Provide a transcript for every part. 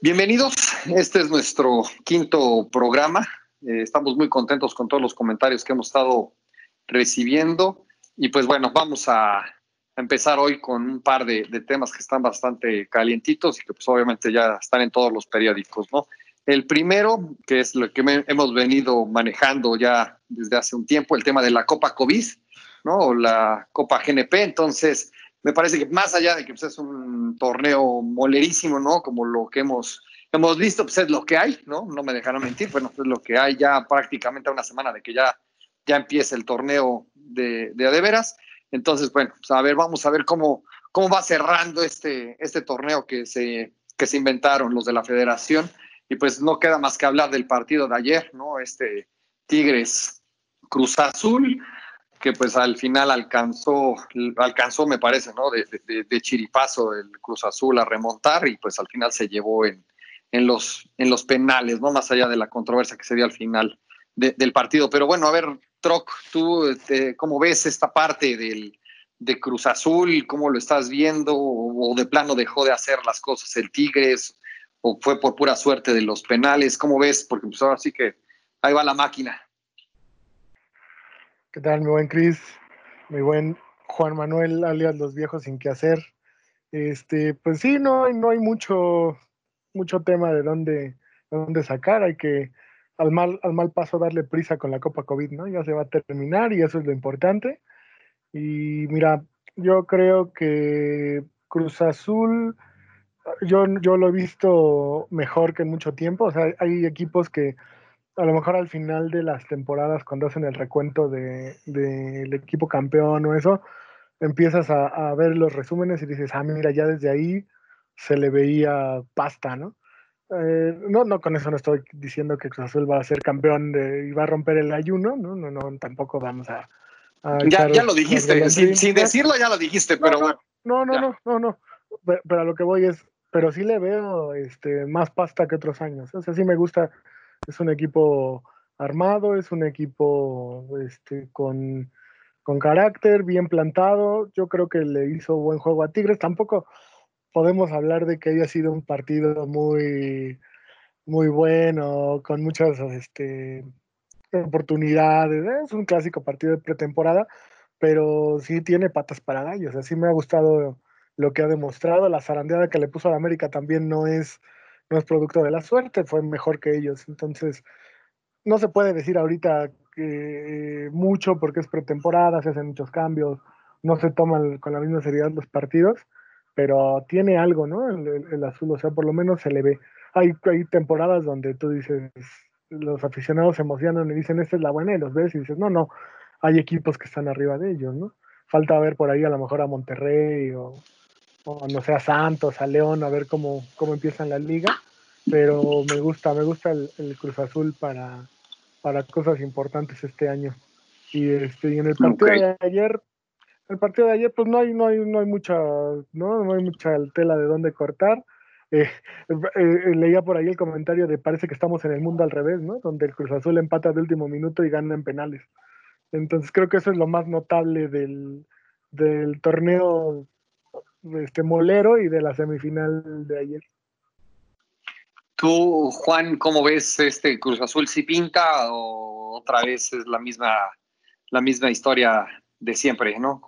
Bienvenidos, este es nuestro quinto programa. Eh, estamos muy contentos con todos los comentarios que hemos estado recibiendo y pues bueno, vamos a empezar hoy con un par de, de, temas que están bastante calientitos y que pues obviamente ya están en todos los periódicos, ¿no? El primero, que es lo que hemos venido manejando ya desde hace un tiempo, el tema de la Copa COVID, ¿no? O la Copa GNP. Entonces, me parece que más allá de que pues, es un torneo molerísimo, ¿no? Como lo que hemos, hemos visto, pues es lo que hay, ¿no? No me dejarán mentir, bueno, es lo que hay ya prácticamente una semana de que ya, ya empiece el torneo de, de, de veras. Entonces, bueno, pues a ver, vamos a ver cómo, cómo va cerrando este, este torneo que se, que se inventaron los de la federación y pues no queda más que hablar del partido de ayer, ¿no? Este Tigres Cruz Azul, que pues al final alcanzó, alcanzó me parece, ¿no? De, de, chiripazo el Cruz Azul a remontar y pues al final se llevó en, en, los, en los penales, ¿no? Más allá de la controversia que se dio al final de, del partido. Pero bueno, a ver, Troc, tú, este, ¿cómo ves esta parte del, de Cruz Azul? ¿Cómo lo estás viendo? ¿O de plano dejó de hacer las cosas el Tigres? O fue por pura suerte de los penales? ¿Cómo ves? Porque pues ahora sí que ahí va la máquina. ¿Qué tal, mi buen Cris? Mi buen Juan Manuel, alias Los Viejos Sin Que Hacer. Este, pues sí, no, no hay mucho, mucho tema de dónde, de dónde sacar. Hay que al mal, al mal paso darle prisa con la Copa COVID, ¿no? Ya se va a terminar y eso es lo importante. Y mira, yo creo que Cruz Azul yo, yo lo he visto mejor que en mucho tiempo. O sea, hay equipos que a lo mejor al final de las temporadas, cuando hacen el recuento del de, de equipo campeón o eso, empiezas a, a, ver los resúmenes y dices, ah, mira, ya desde ahí se le veía pasta, ¿no? Eh, no, no, con eso no estoy diciendo que Cruz Azul va a ser campeón de, y va a romper el ayuno, ¿no? No, no, tampoco vamos a. a ya, ya lo dijiste, sin, sin, decirlo ya lo dijiste, pero no, bueno. No, no, no, no, no, pero, pero a lo que voy es, pero sí le veo este, más pasta que otros años. O sea, sí me gusta, es un equipo armado, es un equipo este, con, con carácter, bien plantado. Yo creo que le hizo buen juego a Tigres. Tampoco podemos hablar de que haya sido un partido muy, muy bueno, con muchas este, oportunidades. Es un clásico partido de pretemporada, pero sí tiene patas para gallos. Así me ha gustado lo que ha demostrado. La zarandeada que le puso a la América también no es, no es producto de la suerte, fue mejor que ellos. Entonces, no se puede decir ahorita que mucho porque es pretemporada, se hacen muchos cambios, no se toman con la misma seriedad los partidos, pero tiene algo, ¿no? El, el, el azul, o sea, por lo menos se le ve. Hay, hay temporadas donde tú dices, los aficionados se emocionan y dicen, esta es la buena, y los ves y dices, no, no, hay equipos que están arriba de ellos, ¿no? Falta ver por ahí a lo mejor a Monterrey o, o no sé, a Santos, a León, a ver cómo, cómo empiezan la liga, pero me gusta, me gusta el, el Cruz Azul para, para cosas importantes este año. Y este, y en el partido okay. de ayer, el partido de ayer, pues no hay, no hay, no hay mucha, no, no hay mucha tela de dónde cortar. Eh, eh, leía por ahí el comentario de parece que estamos en el mundo al revés, ¿no? Donde el Cruz Azul empata de último minuto y gana en penales. Entonces creo que eso es lo más notable del, del torneo este molero y de la semifinal de ayer. Tú, Juan, ¿cómo ves este Cruz Azul? ¿Si pinta o otra vez es la misma, la misma historia de siempre, ¿no?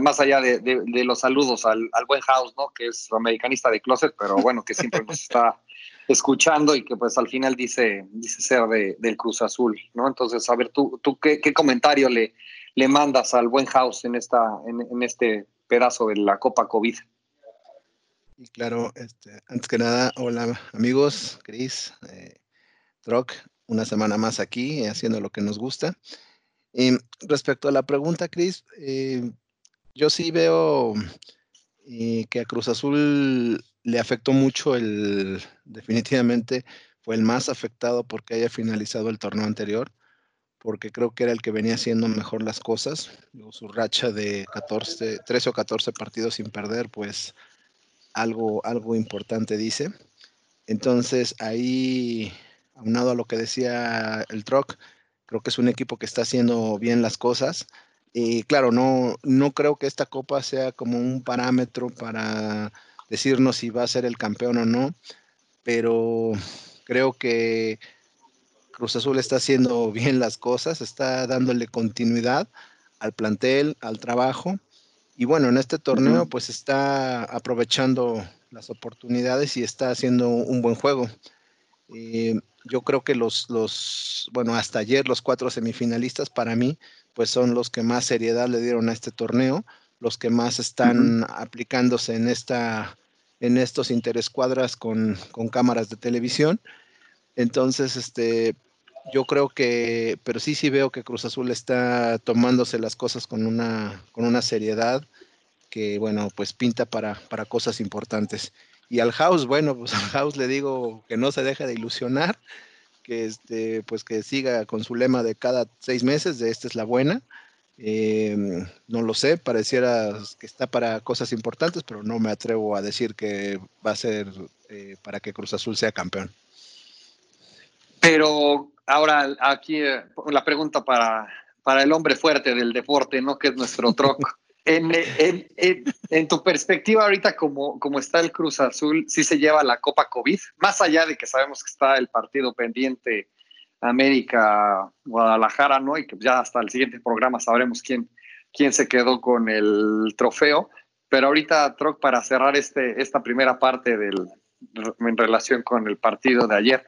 Más allá de, de, de los saludos al, al, buen House, ¿no? Que es americanista de closet, pero bueno, que siempre nos está escuchando y que pues al final dice, dice ser de, del Cruz Azul, ¿no? Entonces, a ver, tú, tú qué, qué comentario le, le mandas al buen House en, esta, en, en este pedazo de la Copa COVID. Y claro, este, antes que nada, hola amigos, Cris, eh, Troc, una semana más aquí haciendo lo que nos gusta. Respecto a la pregunta, Cris, eh, yo sí veo eh, que a Cruz Azul le afectó mucho el, definitivamente fue el más afectado porque haya finalizado el torneo anterior porque creo que era el que venía haciendo mejor las cosas. Su racha de 14, 13 o 14 partidos sin perder, pues algo, algo importante dice. Entonces ahí, aunado a lo que decía el Troc, Creo que es un equipo que está haciendo bien las cosas. Y claro, no, no creo que esta copa sea como un parámetro para decirnos si va a ser el campeón o no, pero creo que Cruz Azul está haciendo bien las cosas, está dándole continuidad al plantel, al trabajo. Y bueno, en este torneo pues está aprovechando las oportunidades y está haciendo un buen juego. Eh, yo creo que los, los, bueno, hasta ayer los cuatro semifinalistas para mí pues son los que más seriedad le dieron a este torneo, los que más están aplicándose en, esta, en estos interescuadras con, con cámaras de televisión. Entonces, este, yo creo que, pero sí, sí veo que Cruz Azul está tomándose las cosas con una, con una seriedad que, bueno, pues pinta para, para cosas importantes. Y al House, bueno, pues al House le digo que no se deje de ilusionar, que este, pues que siga con su lema de cada seis meses, de esta es la buena. Em, no lo sé, pareciera que está para cosas importantes, pero no me atrevo a decir que va a ser eh, para que Cruz Azul sea campeón. Pero ahora aquí eh, la pregunta para, para el hombre fuerte del deporte, ¿no? Que es nuestro troco. En, en, tu perspectiva ahorita, como, como está el Cruz Azul, ¿sí se lleva la Copa COVID? Más allá de que sabemos que está el partido pendiente América-Guadalajara, ¿no? Y que ya hasta el siguiente programa sabremos quién, quién se quedó con el trofeo. Pero ahorita, Troc, para cerrar este, esta primera parte del, en relación con el partido de ayer,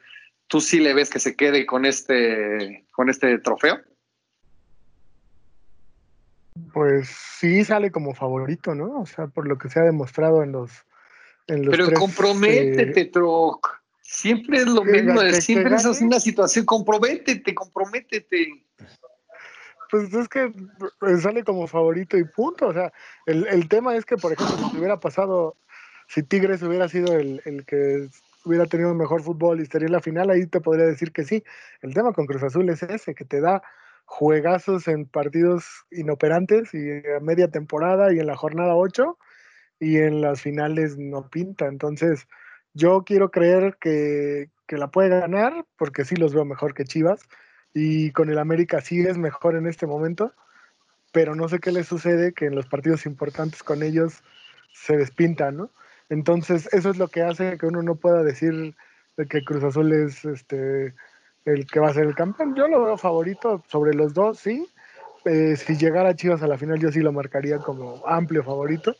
¿tú sí le ves que se quede con este, con este trofeo? Pues sí sale como favorito, ¿no? O sea, por lo que se ha demostrado en los. En los Pero comprométete, eh, Troc. Siempre es lo mismo, siempre es una situación, comprométete, comprométete. Pues es que pues, sale como favorito y punto. O sea, el, el tema es que, por ejemplo, si hubiera pasado, si Tigres hubiera sido el, el que hubiera tenido mejor fútbol y estaría en la final, ahí te podría decir que sí. El tema con Cruz Azul es ese, que te da juegazos en partidos inoperantes y a media temporada y en la jornada 8 y en las finales no pinta. Entonces, yo quiero creer que, que la puede ganar porque sí los veo mejor que Chivas y con el América sí es mejor en este momento, pero no sé qué le sucede que en los partidos importantes con ellos se despintan, ¿no? Entonces, eso es lo que hace que uno no pueda decir de que Cruz Azul es este el que va a ser el campeón. Yo lo veo favorito sobre los dos, sí. Eh, si llegara Chivas a la final, yo sí lo marcaría como amplio favorito.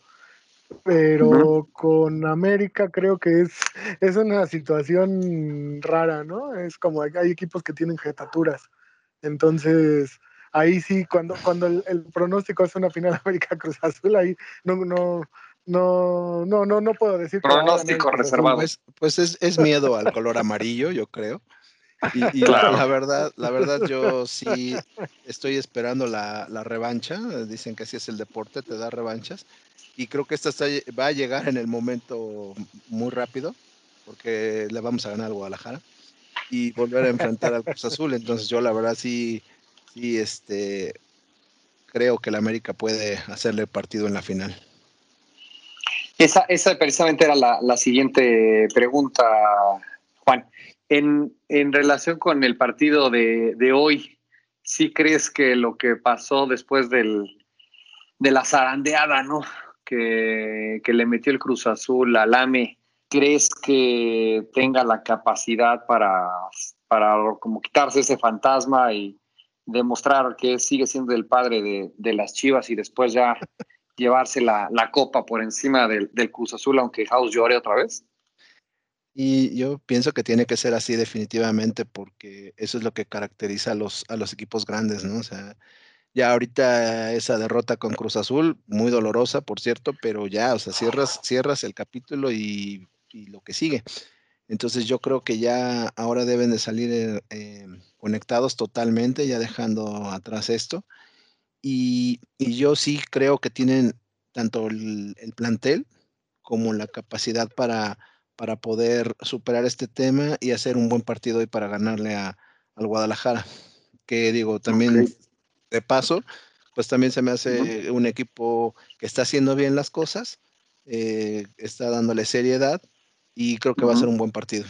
Pero con América creo que es, es una situación rara, ¿no? Es como hay, equipos que tienen jetaturas. Entonces, ahí sí, cuando, cuando el, el pronóstico es una final América Cruz Azul, ahí no, no, no, no, no, no puedo decir. Pronóstico reservado. Pues, pues es, miedo al color amarillo, yo creo. Y, la, verdad, la verdad, yo sí estoy esperando la, revancha. Dicen que así es el deporte, te da revanchas. Y creo que esta va a llegar en el momento muy rápido, porque le vamos a ganar al Guadalajara y volver a enfrentar al Cruz Azul. Entonces, yo la verdad sí, sí, este, creo que el América puede hacerle partido en la final. Esa, esa precisamente era la, siguiente pregunta, Juan. En, relación con el partido de, hoy, ¿sí crees que lo que pasó después del, de la zarandeada, ¿no? Que, le metió el Cruz Azul al AME, ¿crees que tenga la capacidad para, para como quitarse ese fantasma y demostrar que sigue siendo el padre de, de las Chivas y después ya llevarse la, copa por encima del, Cruz Azul, aunque House llore otra vez? Y yo pienso que tiene que ser así definitivamente porque eso es lo que caracteriza a los, a los equipos grandes, ¿no? O sea, ya ahorita esa derrota con Cruz Azul, muy dolorosa, por cierto, pero ya, o sea, cierras, cierras el capítulo y, lo que sigue. Entonces yo creo que ya ahora deben de salir eh, conectados totalmente, ya dejando atrás esto y, yo sí creo que tienen tanto el, plantel como la capacidad para, para poder superar este tema y hacer un buen partido hoy para ganarle a, al Guadalajara. Que digo, también de paso, pues también se me hace un equipo que está haciendo bien las cosas, eh, está dándole seriedad y creo que va a ser un buen partido.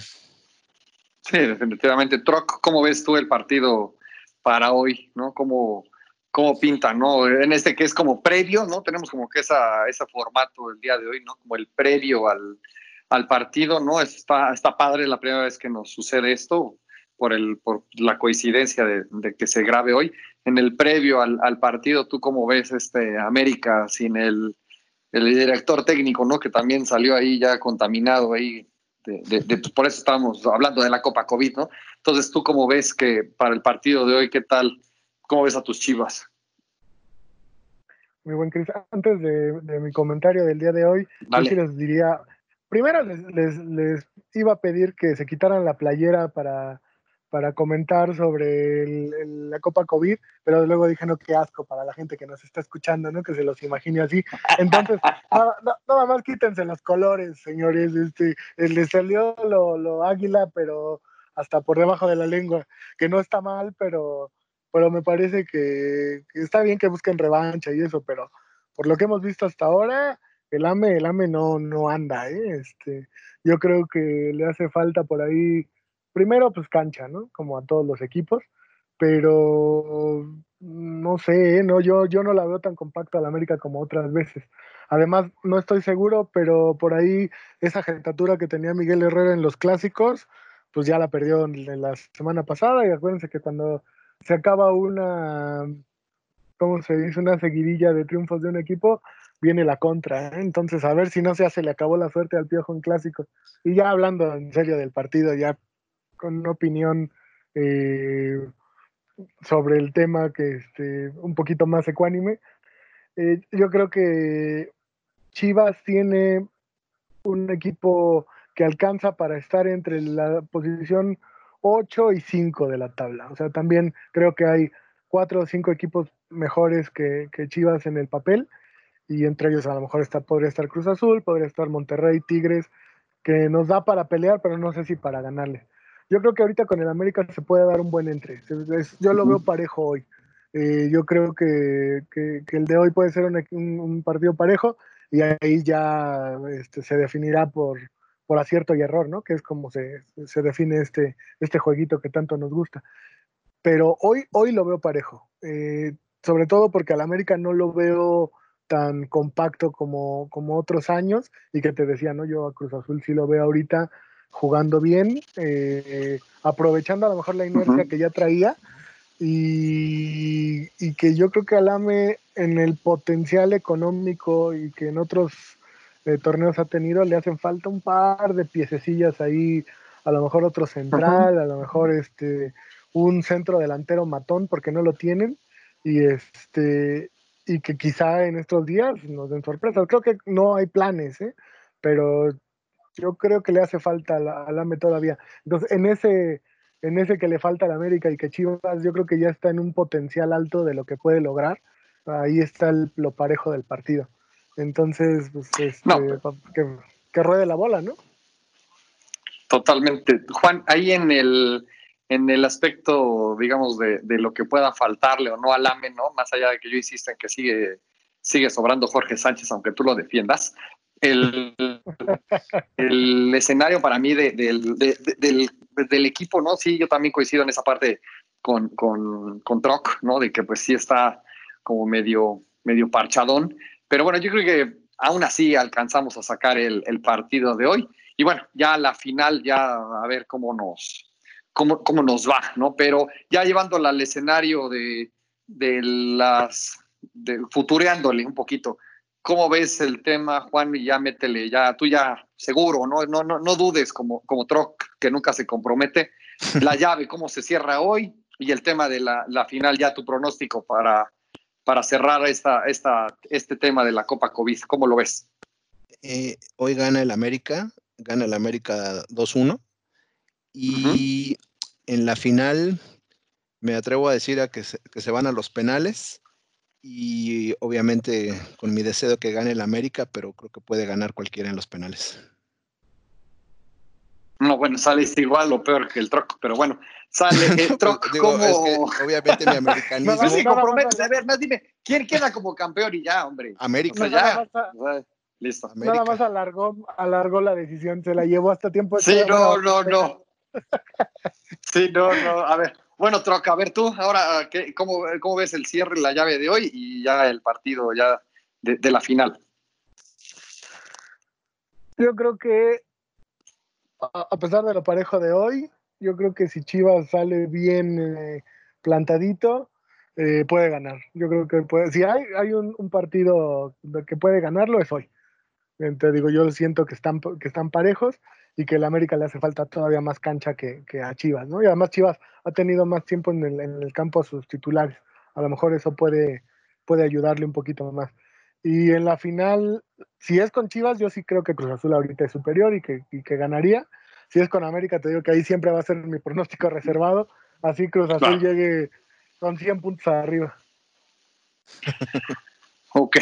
Sí, definitivamente. Troc, ¿cómo ves tú el partido para hoy, ¿no? ¿Cómo, cómo pintan, ¿no? En este que es como previo, ¿no? Tenemos como que esa, ese formato el día de hoy, ¿no? Como el previo al, al partido, ¿no? Está, está padre la primera vez que nos sucede esto por, el, por la coincidencia de, que se grabe hoy. En el previo al, al, partido, ¿tú cómo ves este América sin el, el director técnico, ¿no? Que también salió ahí ya contaminado ahí. De, por eso estábamos hablando de la Copa COVID, ¿no? Entonces, ¿tú cómo ves que para el partido de hoy, qué tal? ¿Cómo ves a tus chivas? Muy buen, Cris. Antes de, de, mi comentario del día de hoy, yo sí les diría, primero les, les, les, iba a pedir que se quitaran la playera para, para comentar sobre el, el, la Copa COVID, pero luego dije, no, qué asco para la gente que nos está escuchando, ¿no? Que se los imagine así. Entonces, nada, nada, más quítense los colores, señores. Este, les salió lo, lo águila, pero hasta por debajo de la lengua, que no está mal, pero pero me parece que, que, está bien que busquen revancha y eso, pero por lo que hemos visto hasta ahora, el AME, el AME no, no anda, ¿eh? Este, yo creo que le hace falta por ahí, primero pues cancha, ¿no? Como a todos los equipos, pero no sé, ¿eh? no, yo, yo no la veo tan compacta a la América como otras veces. Además, no estoy seguro, pero por ahí esa jetatura que tenía Miguel Herrera en los clásicos, pues ya la perdió en la semana pasada y acuérdense que cuando se acaba una, ¿cómo se dice? Una seguidilla de triunfos de un equipo, viene la contra. ¿eh? Entonces, a ver si no se hace, le acabó la suerte al Piojo en clásico. Y ya hablando en serio del partido, ya con una opinión eh, sobre el tema que este, un poquito más ecuánime, eh, yo creo que Chivas tiene un equipo que alcanza para estar entre la posición 8 y 5 de la tabla. O sea, también creo que hay cuatro o cinco equipos mejores que, que, Chivas en el papel y entre ellos a lo mejor está, podría estar Cruz Azul, podría estar Monterrey, Tigres, que nos da para pelear, pero no sé si para ganarle. Yo creo que ahorita con el América se puede dar un buen entre. Yo lo veo parejo hoy. Eh, yo creo que, que, que, el de hoy puede ser un partido parejo y ahí ya este, se definirá por, por acierto y error, ¿no? Que es como se, se, define este, este jueguito que tanto nos gusta. Pero hoy, hoy lo veo parejo, eh, sobre todo porque al América no lo veo tan compacto como, como otros años y que te decía, ¿no? Yo a Cruz Azul sí lo veo ahorita jugando bien, eh, aprovechando a lo mejor la inercia uh -huh. que ya traía y, y, que yo creo que Alame en el potencial económico y que en otros eh, torneos ha tenido, le hacen falta un par de piececillas ahí, a lo mejor otro central, a lo mejor este un centro delantero matón porque no lo tienen y este y que quizá en estos días nos den sorpresas. Creo que no hay planes, ¿eh? pero yo creo que le hace falta al AME todavía. Entonces, en ese, en ese que le falta al América y que Chivas, yo creo que ya está en un potencial alto de lo que puede lograr. Ahí está el, lo parejo del partido. Entonces, pues, este, no. que, que, ruede la bola, ¿no? Totalmente. Juan, ahí en el, en el aspecto, digamos, de, de, lo que pueda faltarle o no al AME, ¿no? Más allá de que yo insisto en que sigue, sigue sobrando Jorge Sánchez, aunque tú lo defiendas, el, el escenario para mí de, de, del, del, equipo, ¿no? Sí, yo también coincido en esa parte con, con, con Troc, ¿no? De que pues sí está como medio, medio parchadón, pero bueno, yo creo que aún así alcanzamos a sacar el, el partido de hoy. Y bueno, ya la final, ya a ver cómo nos, cómo, cómo nos va, ¿no? Pero ya llevándola al escenario de, de las, de, futureándole un poquito, ¿cómo ves el tema, Juan? Y ya métele, ya, tú ya seguro, no, no, no, no dudes como, como Troc, que nunca se compromete. La llave, cómo se cierra hoy y el tema de la, la final, ya tu pronóstico para, para cerrar esta, esta, este tema de la Copa COVID. ¿Cómo lo ves? Eh, hoy gana el América, gana el América 2-1 y uh -huh. en la final me atrevo a decir a que se, que se van a los penales y obviamente con mi deseo de que gane el América, pero creo que puede ganar cualquiera en los penales. No, bueno, sale igual o peor que el Troc, pero bueno, sale el Troc Digo, como... es que obviamente mi americanismo... no, no, sí, compromete, a ver, más dime, ¿quién queda como campeón y ya, hombre? América. O sea, ya, a... listo. América. Nada más alargó, alargó la decisión, se la llevó hasta tiempo. De sí, no, no, no. sí, no, no, a ver, Bueno, Troca, a ver tú, ahora, ¿qué, cómo, cómo, ves el cierre, la llave de hoy y ya el partido ya de, la final? Yo creo que, a pesar de lo parejo de hoy, yo creo que si Chivas sale bien eh, plantadito, eh, puede ganar. Yo creo que puede, si hay, hay un, partido que puede ganarlo es hoy. Te digo, yo siento que están, que están parejos y que el América le hace falta todavía más cancha que, que a Chivas, ¿no? Y además Chivas ha tenido más tiempo en el, en el, campo a sus titulares. A lo mejor eso puede, puede ayudarle un poquito más. Y en la final, si es con Chivas, yo sí creo que Cruz Azul ahorita es superior y que, y que ganaría. Si es con América, te digo que ahí siempre va a ser mi pronóstico reservado. Así Cruz Azul llegue con 100 puntos arriba. Ok.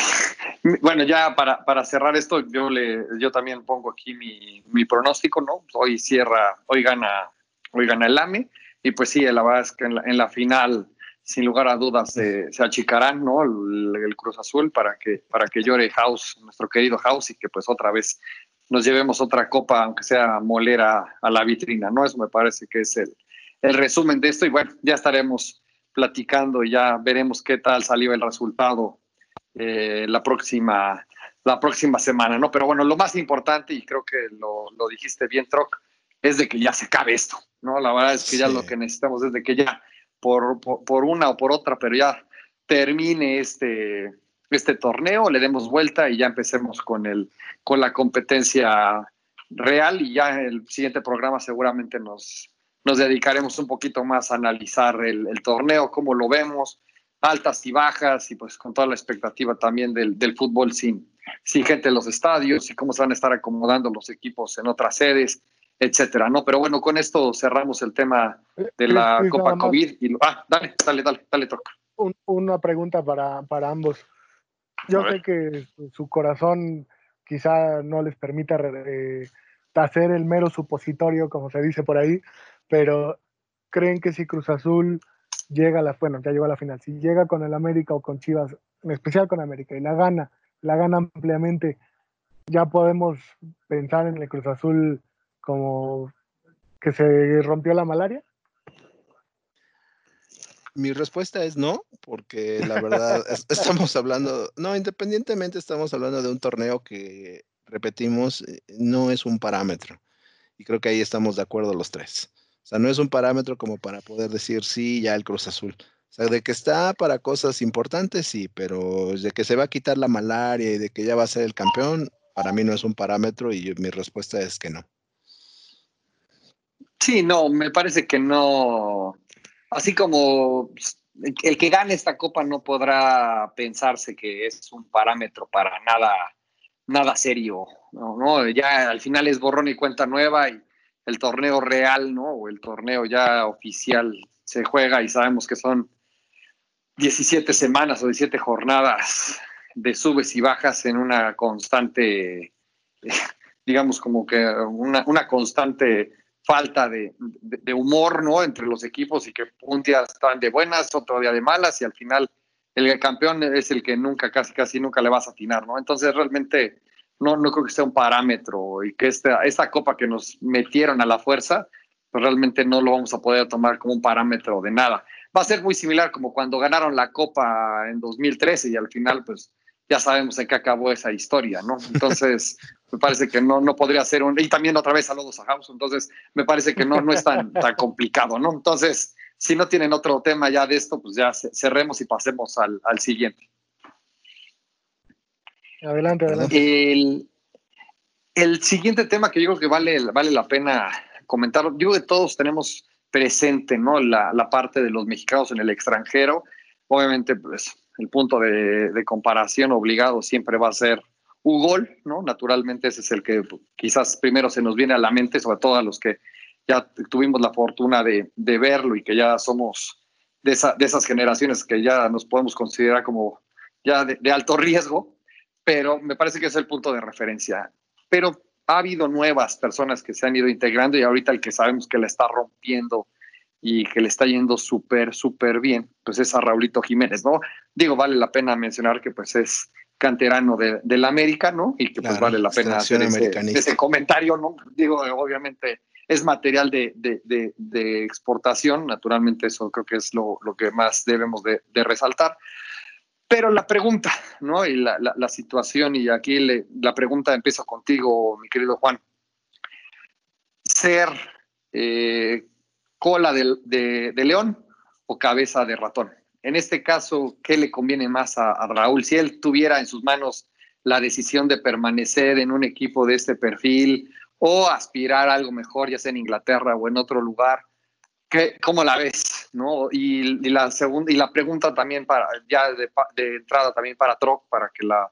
Bueno, ya para, para, cerrar esto, yo le, yo también pongo aquí mi, mi, pronóstico, ¿no? Hoy cierra, hoy gana, hoy gana el AME, y pues sí, la verdad es que en la, final, sin lugar a dudas, se achicarán, ¿no? El, Cruz Azul para que, para que llore House, nuestro querido House, y que pues otra vez nos llevemos otra copa, aunque sea molera a la vitrina, ¿no? Eso me parece que es el, el resumen de esto, y bueno, ya estaremos platicando y ya veremos qué tal salió el resultado eh, la, próxima, la próxima semana, ¿no? Pero bueno, lo más importante, y creo que lo, lo dijiste bien, Troc, es de que ya se acabe esto, ¿no? La verdad es que ya lo que necesitamos es de que ya, por, por, una o por otra, pero ya termine este, este torneo, le demos vuelta y ya empecemos con, el, con la competencia real y ya el siguiente programa seguramente nos, nos dedicaremos un poquito más a analizar el, el torneo, cómo lo vemos, altas y bajas y pues con toda la expectativa también del, del, fútbol sin, sin gente en los estadios y cómo se van a estar acomodando los equipos en otras sedes, etcétera, ¿no? Pero bueno, con esto cerramos el tema de la Copa COVID y ah, dale, dale, dale, dale, toca. una pregunta para, para ambos. Yo sé que su, corazón quizá no les permita eh, hacer el mero supositorio, como se dice por ahí, pero ¿creen que si Cruz Azul llega a la, bueno, ya llegó a la final, si llega con el América o con Chivas, en especial con América, y la gana, la gana ampliamente, ya podemos pensar en el Cruz Azul como que se rompió la malaria? Mi respuesta es no, porque la verdad estamos hablando, no, independientemente estamos hablando de un torneo que, repetimos, eh, no es un parámetro. Y creo que ahí estamos de acuerdo los tres. O sea, no es un parámetro como para poder decir, sí, ya el Cruz Azul. O sea, de que está para cosas importantes, sí, pero de que se va a quitar la malaria y de que ya va a ser el campeón, para mí no es un parámetro y mi respuesta es que no. Sí, no, me parece que no. Así como el que gane esta copa no podrá pensarse que es un parámetro para nada, nada serio. No, no, ya al final es borrón y cuenta nueva y el torneo real, ¿no? O el torneo ya oficial se juega y sabemos que son 17 semanas o 17 jornadas de subes y bajas en una constante, digamos como que una, constante falta de, humor, ¿no? Entre los equipos y que un día están de buenas, otro día de malas y al final el campeón es el que nunca, casi, casi nunca le vas a atinar, ¿no? Entonces realmente no, no creo que sea un parámetro y que esta, esta copa que nos metieron a la fuerza, pues realmente no lo vamos a poder tomar como un parámetro de nada. Va a ser muy similar como cuando ganaron la copa en 2013 y al final pues ya sabemos en qué acabó esa historia, ¿no? Entonces me parece que no, no podría ser un... Y también otra vez saludos a House, entonces me parece que no, no es tan, tan complicado, ¿no? Entonces, si no tienen otro tema ya de esto, pues ya cerremos y pasemos al, al siguiente. Adelante, adelante. El, siguiente tema que yo creo que vale, vale la pena comentar, digo que todos tenemos presente ¿no? La, la, parte de los mexicanos en el extranjero. Obviamente, pues el punto de, de, comparación obligado siempre va a ser Ugol, ¿no? Naturalmente ese es el que quizás primero se nos viene a la mente, sobre todo a los que ya tuvimos la fortuna de, de verlo y que ya somos de, esa, de, esas generaciones que ya nos podemos considerar como ya de alto riesgo pero me parece que es el punto de referencia. Pero ha habido nuevas personas que se han ido integrando y ahorita el que sabemos que le está rompiendo y que le está yendo súper, súper bien, pues es a Raulito Jiménez, ¿no? Digo, vale la pena mencionar que pues es canterano de, del América, ¿no? Y que pues vale la pena hacer ese, ese, comentario, ¿no? Digo, obviamente es material de, exportación, naturalmente eso creo que es lo, que más debemos de, resaltar. Pero la pregunta, ¿no? Y la, situación, y aquí la pregunta empieza contigo, mi querido Juan. Ser eh, cola de, león o cabeza de ratón. En este caso, ¿qué le conviene más a, Raúl? Si él tuviera en sus manos la decisión de permanecer en un equipo de este perfil o aspirar a algo mejor, ya sea en Inglaterra o en otro lugar, ¿qué, ¿cómo la ves? ¿no? Y, la segunda, y la pregunta también para, ya de, entrada también para Troc, para que la,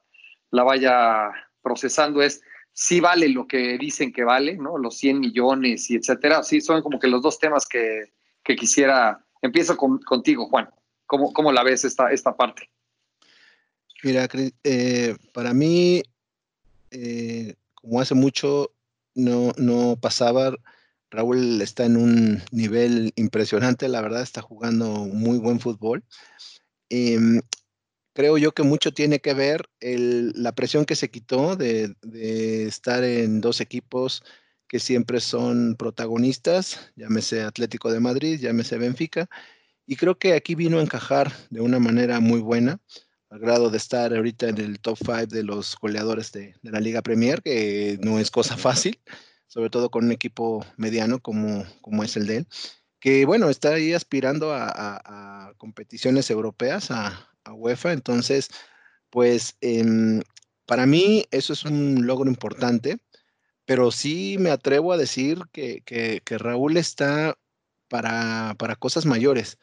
la vaya procesando es, si vale lo que dicen que vale, ¿no? Los 100 millones y etcétera. Sí, son como que los dos temas que, que quisiera. Empiezo contigo, Juan. ¿Cómo, ¿Cómo, la ves esta, esta parte? Mira, eh, para mí, eh, como hace mucho no, no pasaba, Raúl está en un nivel impresionante, la verdad está jugando muy buen fútbol. Em, creo yo que mucho tiene que ver la presión que se quitó de, estar en dos equipos que siempre son protagonistas, llámese Atlético de Madrid, llámese Benfica, y creo que aquí vino a encajar de una manera muy buena, al grado de estar ahorita en el top 5 de los goleadores de, la Liga Premier, que no es cosa fácil, sobre todo con un equipo mediano como, como es el de él, que bueno, está ahí aspirando a competiciones europeas, a, a UEFA. Entonces, pues em, para mí eso es un logro importante, pero sí me atrevo a decir que, Raúl está para, para, cosas mayores.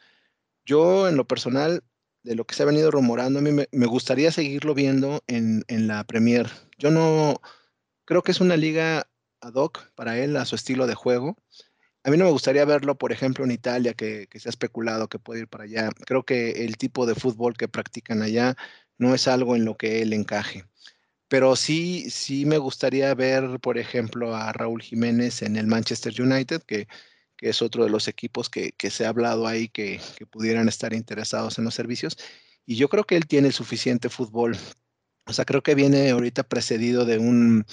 Yo en lo personal, de lo que se ha venido rumorando, a mí me, gustaría seguirlo viendo en, en, la Premier. Yo no creo que es una liga ad hoc para él, a su estilo de juego. A mí no me gustaría verlo, por ejemplo, en Italia, que, se ha especulado que puede ir para allá. Creo que el tipo de fútbol que practican allá no es algo en lo que él encaje. Pero sí, sí me gustaría ver, por ejemplo, a Raúl Jiménez en el Manchester United, que, es otro de los equipos que, se ha hablado ahí que, que, pudieran estar interesados en los servicios. Y yo creo que él tiene suficiente fútbol. O sea, creo que viene ahorita precedido de un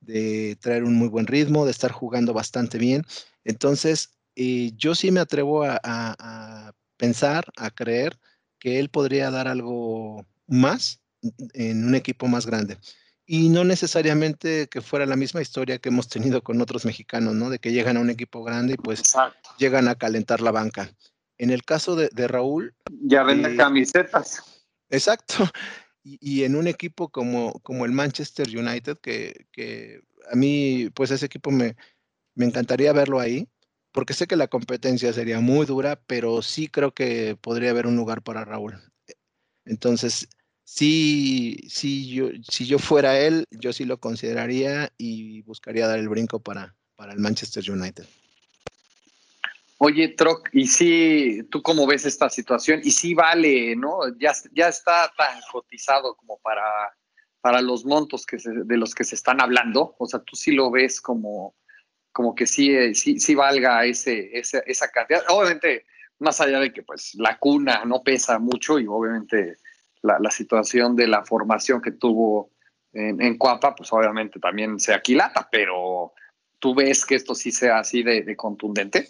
de traer un muy buen ritmo, de estar jugando bastante bien. Entonces, eh, yo sí me atrevo a, pensar, a creer que él podría dar algo más en un equipo más grande. Y no necesariamente que fuera la misma historia que hemos tenido con otros mexicanos, ¿no? De que llegan a un equipo grande y pues llegan a calentar la banca. En el caso de, Raúl. Ya venden eh, camisetas. Exacto. Y, en un equipo como, como el Manchester United, que, que a mí, pues ese equipo me, me encantaría verlo ahí, porque sé que la competencia sería muy dura, pero sí creo que podría haber un lugar para Raúl. Entonces, sí, sí yo, si yo fuera él, yo sí lo consideraría y buscaría dar el brinco para, para el Manchester United. Oye, Troc, ¿y si tú cómo ves esta situación? Y si vale, ¿no? Ya, ya está tan cotizado como para, para los montos que de los que se están hablando. O sea, tú sí lo ves como, como que sí, eh, sí, sí valga ese, esa cantidad. Obviamente, más allá de que pues la cuna no pesa mucho y obviamente la, situación de la formación que tuvo en, en, Cuapa, pues obviamente también se aquilata, pero ¿tú ves que esto sí sea así de, contundente?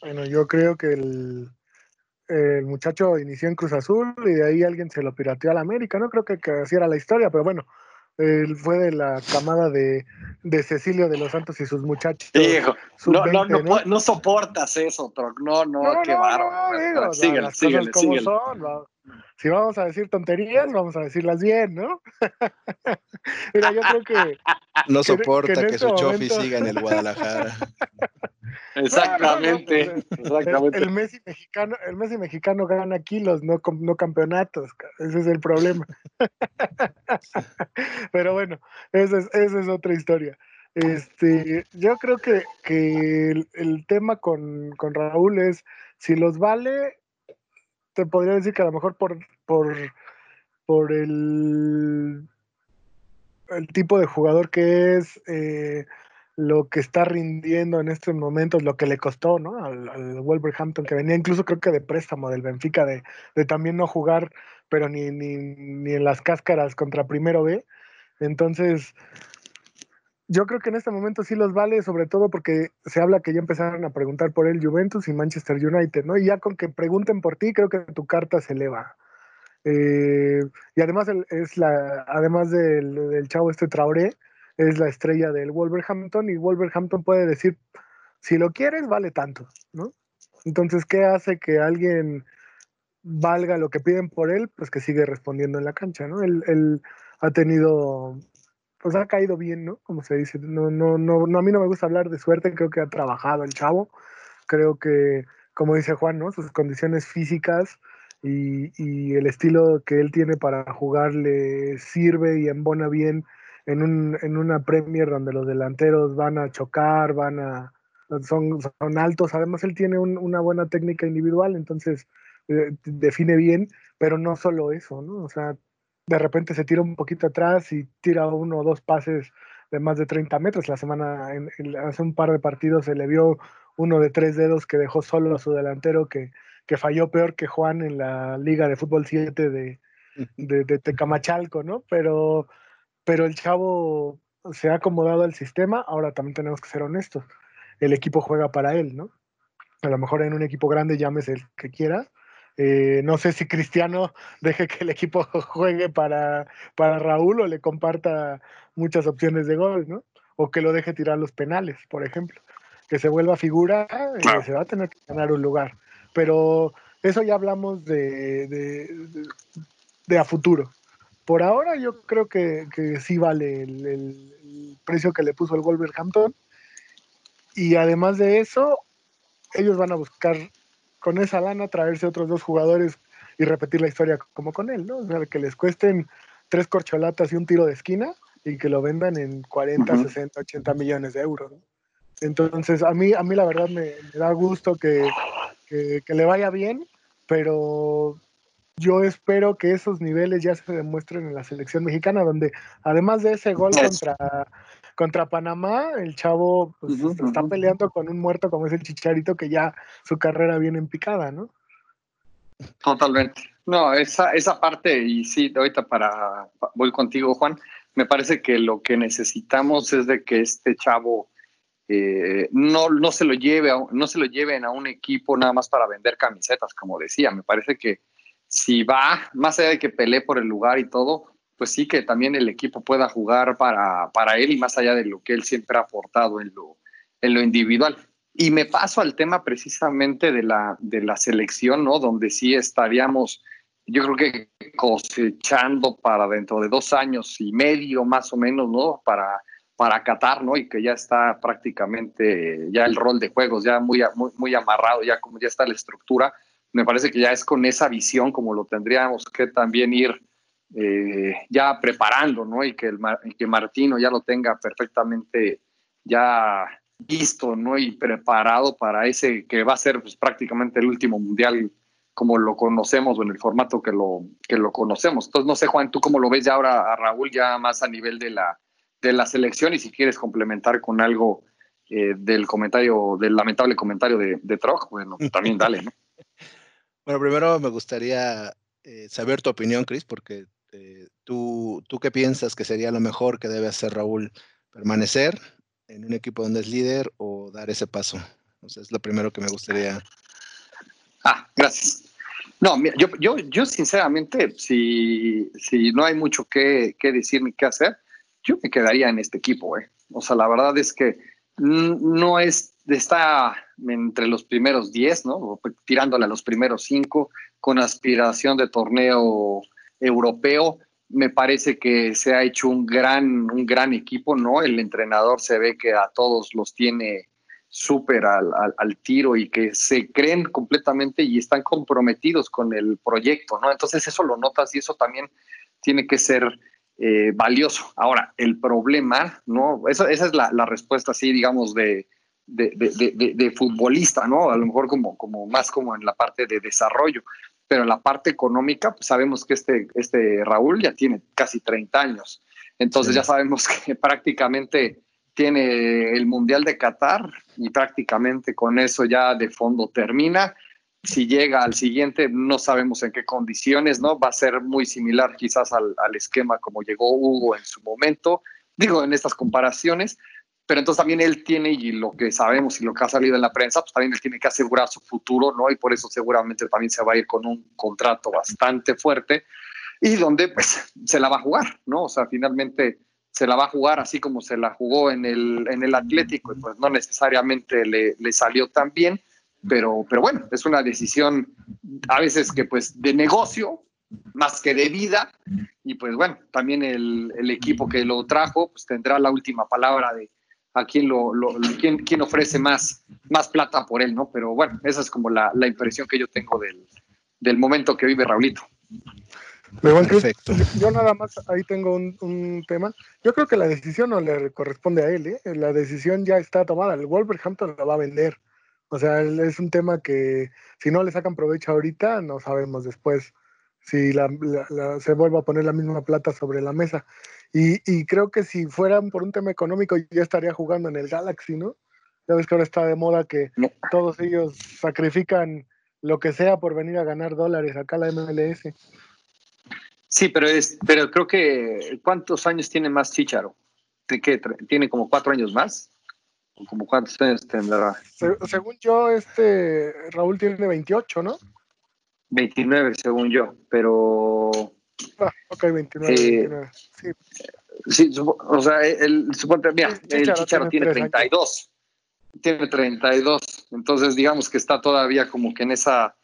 Bueno, yo creo que el, el, muchacho inició en Cruz Azul y de ahí alguien se lo pirateó a la América, no creo que, que así era la historia, pero bueno, él fue de la camada de, de, Cecilio de los Santos y sus muchachos. Hijo, no, no, no, no, soportas eso, Troc. No, no, qué bárbaro. síguele, síguele, síguele. Son, si vamos a decir tonterías, vamos a decirlas bien, ¿no? Mira, yo creo que. No soporta que, su chofi siga en el Guadalajara. Exactamente. exactamente. El, Messi mexicano, el Messi mexicano gana kilos, no, no campeonatos. Ese es el problema. Pero bueno, esa es, esa es otra historia. Este, yo creo que, que el, tema con, con, Raúl es si los vale, te podría decir que a lo mejor por, por, por el, el tipo de jugador que es, eh, lo que está rindiendo en estos momentos, lo que le costó, ¿no? Al, Wolverhampton, que venía incluso creo que de préstamo del Benfica, de, también no jugar, pero ni, ni, en las cáscaras contra primero B. Entonces, yo creo que en este momento sí los vale, sobre todo porque se habla que ya empezaron a preguntar por él Juventus y Manchester United, ¿no? Y ya con que pregunten por ti, creo que tu carta se eleva. Eh, y además es la, además del, chavo este Traoré, es la estrella del Wolverhampton y Wolverhampton puede decir, si lo quieres, vale tanto, ¿no? Entonces, ¿qué hace que alguien valga lo que piden por él? Pues que sigue respondiendo en la cancha, ¿no? Él, ha tenido, pues ha caído bien, ¿no? Como se dice. No, no, no, no, a mí no me gusta hablar de suerte, creo que ha trabajado el chavo. Creo que, como dice Juan, ¿no? Sus condiciones físicas y, el estilo que él tiene para jugar le sirve y embona bien en, un, en una Premier donde los delanteros van a chocar, van a son, son altos. Además, él tiene una buena técnica individual, entonces eh, define bien, pero no solo eso, ¿no? O sea, de repente se tira un poquito atrás y tira uno o dos pases de más de 30 metros. La semana, hace un par de partidos se le vio uno de tres dedos que dejó solo a su delantero que que falló peor que Juan en la Liga de Fútbol 7 de, de, Tecamachalco, ¿no? Pero, pero el chavo se ha acomodado al sistema, ahora también tenemos que ser honestos, el equipo juega para él, ¿no? A lo mejor en un equipo grande llámese el que quiera. Eh, no sé si Cristiano deje que el equipo juegue para, para Raúl o le comparta muchas opciones de gol, ¿no? O que lo deje tirar los penales, por ejemplo. Que se vuelva figura, y se va a tener que ganar un lugar pero eso ya hablamos de, de, a futuro. Por ahora yo creo que, sí vale el, precio que le puso el Wolverhampton. Y además de eso, ellos van a buscar con esa lana traerse otros dos jugadores y repetir la historia como con él, ¿no? O sea, que les cuesten tres corcholatas y un tiro de esquina y que lo vendan en 40, 60, 80 millones de euros. Entonces, a mí, a mí la verdad me da gusto que, que, le vaya bien, pero yo espero que esos niveles ya se demuestren en la selección mexicana, donde además de ese gol contra, contra Panamá, el chavo pues, está peleando con un muerto como es el Chicharito, que ya su carrera viene en picada, ¿no? Totalmente. No, esa, esa parte, y sí, ahorita para, voy contigo, Juan, me parece que lo que necesitamos es de que este chavo eh, no, no, se lo lleve no se lo lleven a un equipo nada más para vender camisetas, como decía. Me parece que si va, más allá de que pelee por el lugar y todo, pues sí que también el equipo pueda jugar para, para él y más allá de lo que él siempre ha aportado en lo, en lo individual. Y me paso al tema precisamente de la, de la selección, ¿no? Donde sí estaríamos, yo creo que cosechando para dentro de dos años y medio más o menos, ¿no? Para para Qatar, ¿no? Y que ya está prácticamente ya el rol de juegos ya muy, muy, amarrado, ya como ya está la estructura. Me parece que ya es con esa visión como lo tendríamos que también ir eh, ya preparando, ¿no? Y que, el, que Martino ya lo tenga perfectamente ya listo, ¿no? Y preparado para ese que va a ser pues, prácticamente el último mundial como lo conocemos o en el formato que lo, que lo conocemos. Entonces, no sé, Juan, tú cómo lo ves ya ahora a Raúl, ya más a nivel de la, de la selección y si quieres complementar con algo eh, del comentario, del lamentable comentario de, de bueno, también dale, ¿no? Bueno, primero me gustaría eh, saber tu opinión, Cris, porque eh, tú, tú qué piensas que sería lo mejor que debe hacer Raúl, permanecer en un equipo donde es líder o dar ese paso. Entonces, es lo primero que me gustaría. Ah, gracias. No, yo, yo, yo sinceramente, si, si no hay mucho que, que decir ni qué hacer, yo me quedaría en este equipo. ¿eh? O sea, la verdad es que no es, está entre los primeros 10, ¿no? tirándole a los primeros 5, con aspiración de torneo europeo. Me parece que se ha hecho un gran, un gran equipo, ¿no? El entrenador se ve que a todos los tiene súper al, al, tiro y que se creen completamente y están comprometidos con el proyecto, ¿no? Entonces eso lo notas y eso también tiene que ser eh, valioso. Ahora, el problema, ¿no? Esa, esa es la, la, respuesta, así, digamos, de, de, de, de, futbolista, ¿no? A lo mejor como, como más como en la parte de desarrollo. Pero en la parte económica, pues sabemos que este, este Raúl ya tiene casi 30 años. Entonces ya sabemos que prácticamente tiene el Mundial de Qatar y prácticamente con eso ya de fondo termina si llega al siguiente, no sabemos en qué condiciones, ¿no? Va a ser muy similar quizás al, esquema como llegó Hugo en su momento, digo, en estas comparaciones, pero entonces también él tiene, y lo que sabemos y lo que ha salido en la prensa, pues también él tiene que asegurar su futuro, ¿no? Y por eso seguramente también se va a ir con un contrato bastante fuerte y donde pues se la va a jugar, ¿no? O sea, finalmente se la va a jugar así como se la jugó en el, en el Atlético, y pues no necesariamente le, le salió tan bien, pero, pero bueno, es una decisión a veces que pues de negocio más que de vida y pues bueno, también el, el equipo que lo trajo pues tendrá la última palabra de a quién, lo, quién, quién, ofrece más, más plata por él, ¿no? Pero bueno, esa es como la, la impresión que yo tengo del, del momento que vive Raulito. Perfecto. Yo nada más ahí tengo un, un, tema. Yo creo que la decisión no le corresponde a él, ¿eh? La decisión ya está tomada. El Wolverhampton la va a vender. O sea, es un tema que si no le sacan provecho ahorita, no sabemos después si la, se vuelve a poner la misma plata sobre la mesa. Y, y, creo que si fueran por un tema económico, ya estaría jugando en el Galaxy, ¿no? Ya ves que ahora está de moda que todos ellos sacrifican lo que sea por venir a ganar dólares acá la MLS. Sí, pero es, pero creo que ¿cuántos años tiene más Chicharo? ¿Qué, ¿Tiene como cuatro años más? ¿Como cuántos años tendrá? según yo, este Raúl tiene 28, ¿no? 29, según yo, pero. Ah, ok, 29. Eh, sí. sí. o sea, el, suponte, mira, el Chicharo tiene, 32. Tiene 32. Entonces, digamos que está todavía como que en esa,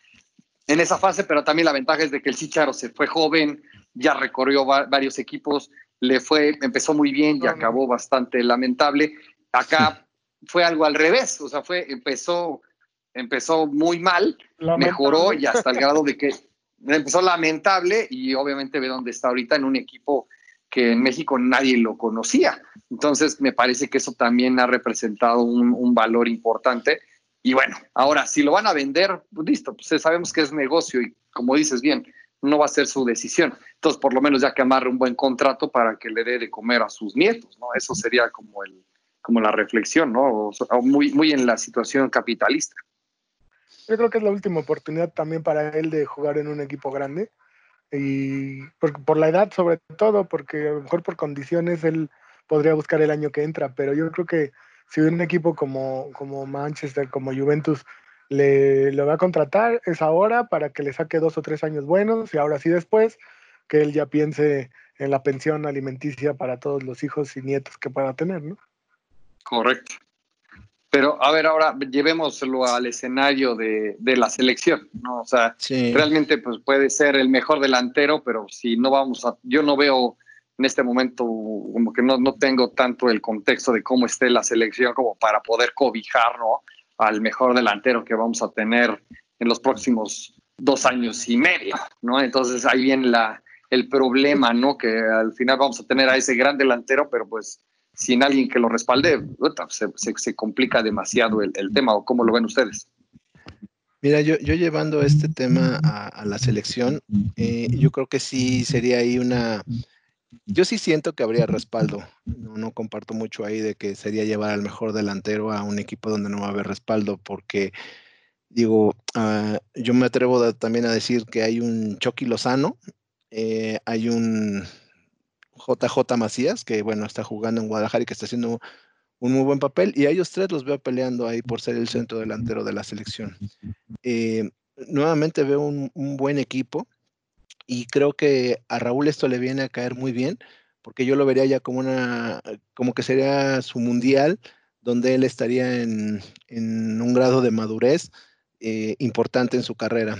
en esa fase, pero también la ventaja es de que el Chicharo se fue joven, ya recorrió varios equipos, le fue, empezó muy bien y acabó bastante lamentable. Acá fue algo al revés, o sea, fue, empezó, empezó muy mal, mejoró y hasta el grado de que empezó lamentable y obviamente ve dónde está ahorita en un equipo que en México nadie lo conocía. Entonces, me parece que eso también ha representado un, valor importante. Y bueno, ahora, si lo van a vender, pues listo, pues sabemos que es negocio y como dices bien, no va a ser su decisión. Entonces, por lo menos ya que amarre un buen contrato para que le dé de comer a sus nietos, ¿no? Eso sería como, el, como la reflexión, ¿no? Muy, muy en la situación capitalista. Yo creo que es la última oportunidad también para él de jugar en un equipo grande. Y por, por la edad, sobre todo, porque a lo mejor por condiciones él podría buscar el año que entra, pero yo creo que si un equipo como, como Manchester, como Juventus, le, va a contratar, es ahora para que le saque dos o tres años buenos y ahora sí después que él ya piense en la pensión alimenticia para todos los hijos y nietos que pueda tener, ¿no? Correcto. Pero a ver, ahora llevémoslo al escenario de, la selección, ¿no? O sea, realmente pues puede ser el mejor delantero, pero si no vamos a, yo no veo en este momento como que no, no tengo tanto el contexto de cómo esté la selección como para poder cobijar, ¿no? al mejor delantero que vamos a tener en los próximos dos años y medio, ¿no? Entonces ahí viene la, el problema, ¿no? Que al final vamos a tener a ese gran delantero, pero pues sin alguien que lo respalde, se, complica demasiado el, el, tema, ¿o cómo lo ven ustedes? Mira, yo, yo llevando este tema a, la selección, eh, yo creo que sí sería ahí una, yo sí siento que habría respaldo. No, no, comparto mucho ahí de que sería llevar al mejor delantero a un equipo donde no va a haber respaldo, porque digo, uh, yo me atrevo también a decir que hay un Chucky Lozano, eh, hay un JJ Macías, que bueno, está jugando en Guadalajara y que está haciendo un muy buen papel, y a ellos tres los veo peleando ahí por ser el centro delantero de la selección. Eh, nuevamente veo un, buen equipo y creo que a Raúl esto le viene a caer muy bien, porque yo lo vería ya como una, como que sería su mundial, donde él estaría en, un grado de madurez eh, importante en su carrera.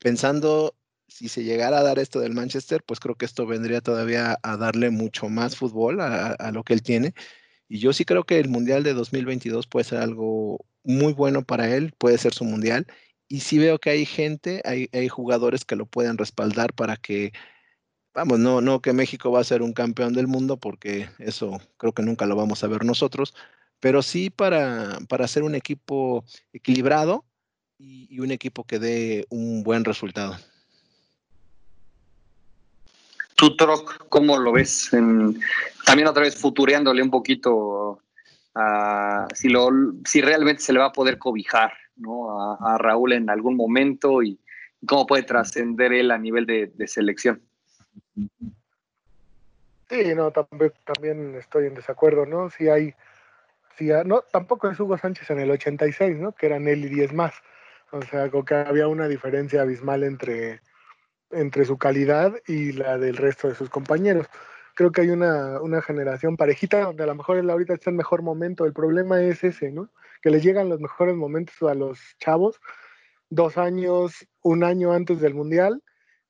Pensando si se llegara a dar esto del Manchester, pues creo que esto vendría todavía a darle mucho más fútbol a, lo que él tiene. Y yo sí creo que el Mundial de 2022 puede ser algo muy bueno para él, puede ser su Mundial y sí veo que hay gente, hay, jugadores que lo pueden respaldar para que, vamos, no, no que México va a ser un campeón del mundo, porque eso creo que nunca lo vamos a ver nosotros, pero sí para, para hacer un equipo equilibrado y, un equipo que dé un buen resultado. Tú, Troc, ¿cómo lo ves? también otra vez futureándole un poquito a si, realmente se le va a poder cobijar a, Raúl en algún momento y cómo puede trascender él a nivel de, selección. Sí, no, también, estoy en desacuerdo, ¿no? Si hay, si no, tampoco es Hugo Sánchez en el 86, ¿no? Que eran él y 10 más. O sea, como que había una diferencia abismal entre, entre su calidad y la del resto de sus compañeros. Creo que hay una, una generación parejita donde a lo mejor él ahorita está en mejor momento. El problema es ese, ¿no? Que le llegan los mejores momentos a los chavos dos años, un año antes del Mundial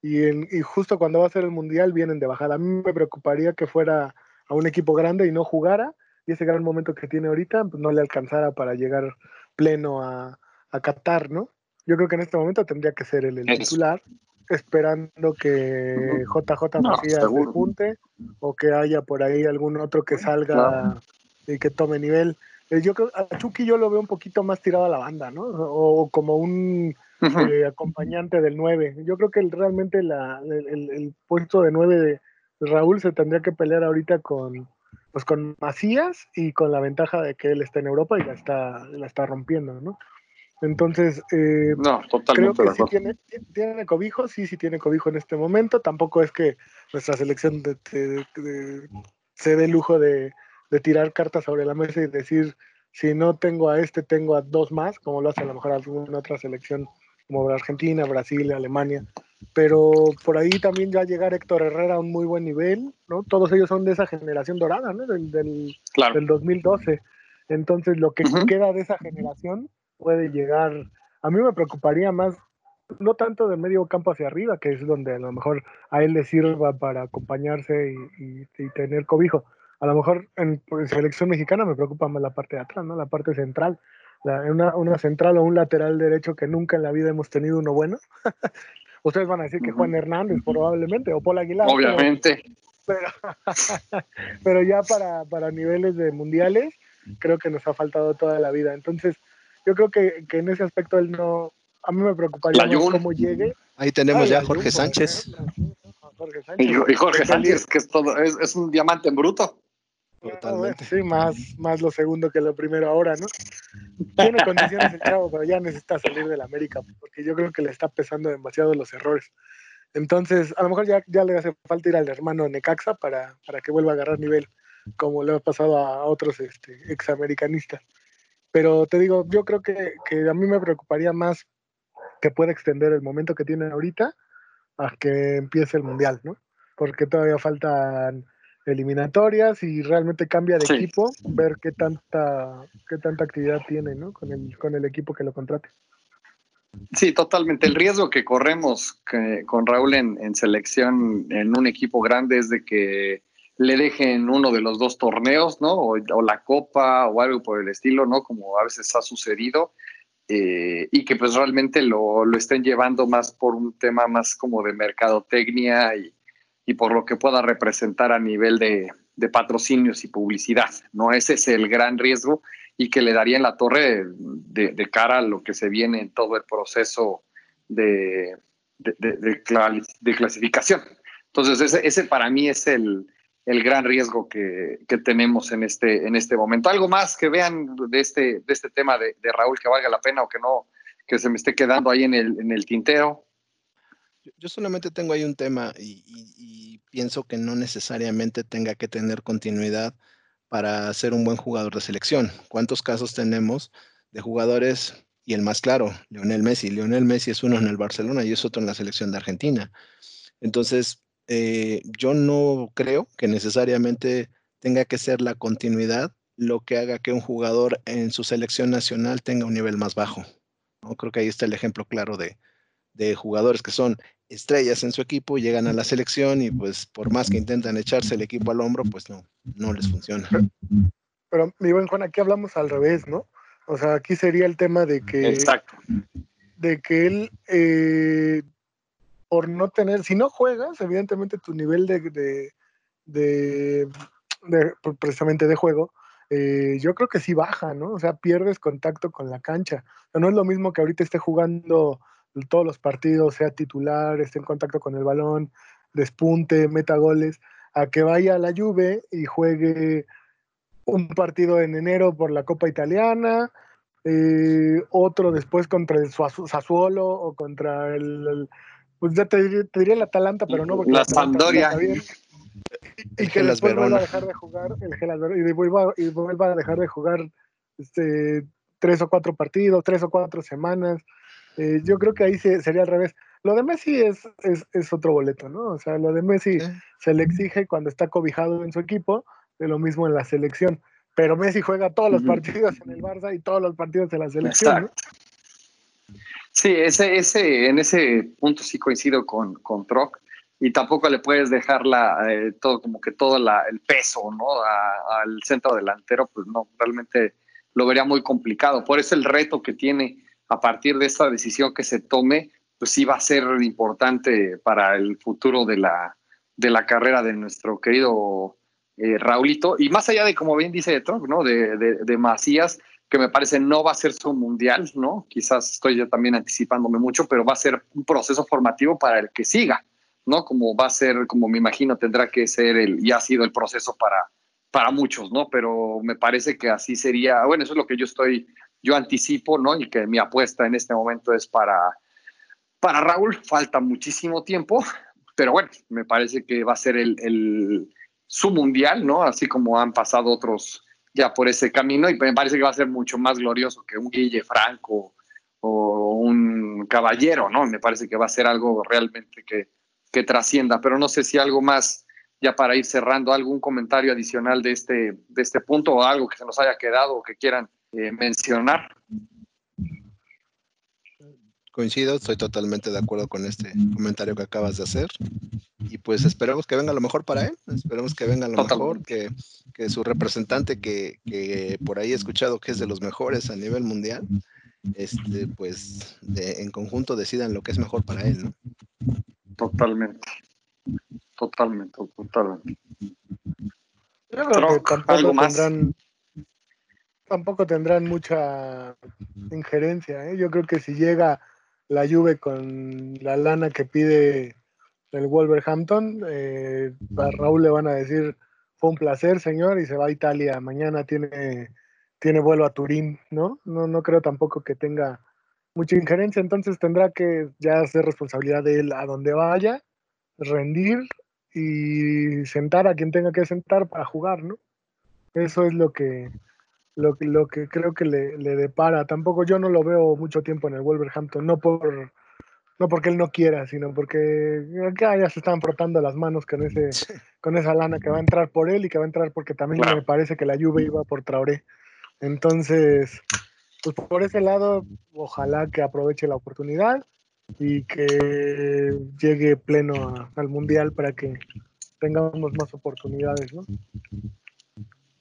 y, justo cuando va a ser el Mundial vienen de bajada. A mí me preocuparía que fuera a un equipo grande y no jugara y ese gran momento que tiene ahorita pues, no le alcanzara para llegar pleno a, a Qatar, ¿no? Yo creo que en este momento tendría que ser el, titular, esperando que JJ Macías se junte o que haya por ahí algún otro que salga y que tome nivel. Eh, yo creo a Chucky yo lo veo un poquito más tirado a la banda, ¿no? O como un eh, acompañante del 9. Yo creo que realmente la, el, puesto de 9 de Raúl se tendría que pelear ahorita con, pues con Macías y con la ventaja de que él está en Europa y la está, la está rompiendo, ¿no? Entonces, eh, no, totalmente creo que sí tiene, tiene, cobijo, sí, sí tiene cobijo en este momento. Tampoco es que nuestra selección se dé el lujo de, de, tirar cartas sobre la mesa y decir, si no tengo a este, tengo a dos más, como lo hace a lo mejor alguna otra selección como Argentina, Brasil, Alemania. Pero por ahí también ya llegar Héctor Herrera a un muy buen nivel, ¿no? Todos ellos son de esa generación dorada, ¿no? Del, del, 2012. Entonces, lo que queda de esa generación puede llegar. A mí me preocuparía más, no tanto de medio campo hacia arriba, que es donde a lo mejor a él le sirva para acompañarse y, tener cobijo. A lo mejor en, en, selección mexicana me preocupa más la parte de atrás, ¿no? La parte central, una, una, central o un lateral derecho que nunca en la vida hemos tenido uno bueno. Ustedes van a decir que Juan Hernández probablemente o Paul Aguilar. Obviamente. Pero, pero, ya para, para, niveles de mundiales creo que nos ha faltado toda la vida. Entonces yo creo que, que en ese aspecto él no... A mí me preocuparía cómo llegue. Ahí tenemos ya a Jorge Sánchez. Jorge Sánchez. Y, Jorge Sánchez, que es, todo, es, es un diamante en bruto. Totalmente. Sí, más, más lo segundo que lo primero ahora, ¿no? Tiene condiciones el chavo, pero ya necesita salir del América, porque yo creo que le está pesando demasiado los errores. Entonces, a lo mejor ya, ya le hace falta ir al hermano Necaxa para, para que vuelva a agarrar nivel, como le ha pasado a otros este, examericanistas. Pero te digo, yo creo que, que a mí me preocuparía más que pueda extender el momento que tiene ahorita a que empiece el Mundial, ¿no? Porque todavía faltan eliminatorias y realmente cambia de equipo, ver qué tanta, qué tanta actividad tiene ¿no? con, el, con el equipo que lo contrate. Sí, totalmente. El riesgo que corremos con Raúl en, selección en un equipo grande es de que le dejen uno de los dos torneos, ¿no? O, la copa o algo por el estilo, ¿no? Como a veces ha sucedido. Eh, y que pues realmente lo, lo, estén llevando más por un tema más como de mercadotecnia y, y por lo que pueda representar a nivel de, patrocinios y publicidad. ¿no? Ese es el gran riesgo y que le daría en la torre de, cara a lo que se viene en todo el proceso de, de clasificación. Entonces, ese, ese, para mí es el, el gran riesgo que, que, tenemos en este, en este momento. ¿Algo más que vean de este, de este tema de, Raúl que valga la pena o que no, que se me esté quedando ahí en el, en el tintero? Yo solamente tengo ahí un tema y, pienso que no necesariamente tenga que tener continuidad para ser un buen jugador de selección. ¿Cuántos casos tenemos de jugadores? Y el más claro, Lionel Messi. Lionel Messi es uno en el Barcelona y es otro en la selección de Argentina. Entonces, eh, yo no creo que necesariamente tenga que ser la continuidad lo que haga que un jugador en su selección nacional tenga un nivel más bajo. ¿no? Creo que ahí está el ejemplo claro de, de jugadores que son estrellas en su equipo, llegan a la selección y pues por más que intentan echarse el equipo al hombro, pues no, no les funciona. Pero, mi buen Juan, aquí hablamos al revés, ¿no? O sea, aquí sería el tema de que... Exacto. De que él, eh, por no tener, si no juegas, evidentemente tu nivel de, de, de, precisamente de juego, eh, yo creo que sí baja, ¿no? O sea, pierdes contacto con la cancha. No es lo mismo que ahorita esté jugando todos los partidos, sea titular, esté en contacto con el balón, despunte, meta goles, a que vaya a la Juve y juegue un partido en enero por la Copa Italiana, eh, otro después contra el Sassuolo o contra el, pues ya te, diría, el Atalanta, pero no porque la, Sampdoria y que después vuelva a dejar de jugar el Gelas y vuelva, y vuelva a dejar de jugar este, tres o cuatro partidos, tres o cuatro semanas. Eh, yo creo que ahí sería al revés. Lo de Messi es, es, otro boleto, ¿no? O sea, lo de Messi se le exige cuando está cobijado en su equipo, de lo mismo en la selección. Pero Messi juega todos los partidos en el Barça y todos los partidos en la selección. Sí, ese, ese, en ese punto sí coincido con, con Troc y tampoco le puedes dejar la, eh, todo como que todo la, el peso ¿no? al centro delantero, pues no, realmente lo vería muy complicado. Por eso el reto que tiene a partir de esta decisión que se tome, pues sí va a ser importante para el futuro de la, de la carrera de nuestro querido eh, Raulito. Y más allá de, como bien dice Trump, ¿no? De, de, de, Macías, que me parece no va a ser su mundial, ¿no? Quizás estoy yo también anticipándome mucho, pero va a ser un proceso formativo para el que siga, ¿no? Como va a ser, como me imagino, tendrá que ser el, y ha sido el proceso para, para muchos, ¿no? Pero me parece que así sería, bueno, eso es lo que yo estoy, yo anticipo, ¿no? Y que mi apuesta en este momento es para, para Raúl, falta muchísimo tiempo, pero bueno, me parece que va a ser el, el su mundial, ¿no? Así como han pasado otros ya por ese camino y me parece que va a ser mucho más glorioso que un Guille Franco o un caballero, ¿no? Me parece que va a ser algo realmente que, que trascienda, pero no sé si algo más, ya para ir cerrando, algún comentario adicional de este, de este punto o algo que se nos haya quedado o que quieran eh, mencionar. Coincido, estoy totalmente de acuerdo con este comentario que acabas de hacer. Y pues esperemos que venga lo mejor para él, esperemos que venga lo mejor, que, que, su representante, que, que, por ahí he escuchado que es de los mejores a nivel mundial, este, pues de, en conjunto decidan lo que es mejor para él, ¿no? Totalmente, totalmente, totalmente. ¿Algo más? Tendrán, tampoco tendrán mucha injerencia. ¿eh? Yo creo que si llega la Juve con la lana que pide el Wolverhampton, eh, a Raúl le van a decir fue un placer, señor, y se va a Italia. Mañana tiene, tiene vuelo a Turín, ¿no? ¿no? No creo tampoco que tenga mucha injerencia, entonces tendrá que ya ser responsabilidad de él a donde vaya, rendir y sentar a quien tenga que sentar para jugar, ¿no? Eso es lo que, lo, lo que creo que le, le, depara. Tampoco yo no lo veo mucho tiempo en el Wolverhampton, no por no porque él no quiera, sino porque acá ya se están frotando las manos con ese con esa lana que va a entrar por él y que va a entrar porque también me parece que la lluvia iba por Traoré. Entonces, pues por ese lado, ojalá que aproveche la oportunidad y que llegue pleno al mundial para que tengamos más oportunidades, ¿no?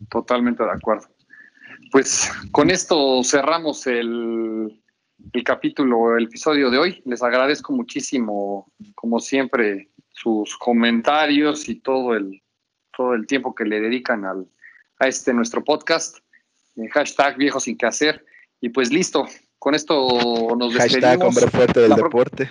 Totalmente de acuerdo. Pues con esto cerramos el, el capítulo, el episodio de hoy. Les agradezco muchísimo, como siempre, sus comentarios y todo el, todo el tiempo que le dedican al, a este nuestro podcast. Eh, hashtag viejo sin que hacer. Y pues listo, con esto nos despedimos. Hashtag hombre fuerte del deporte.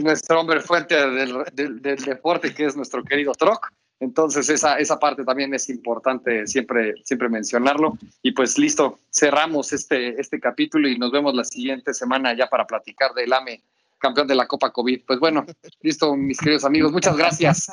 nuestro hombre fuerte del, del, del, deporte, que es nuestro querido Troc. Entonces, esa, esa parte también es importante siempre, siempre mencionarlo. Y pues listo, cerramos este, este capítulo y nos vemos la siguiente semana ya para platicar del AME, campeón de la Copa COVID. Pues bueno, listo, mis queridos amigos, muchas gracias.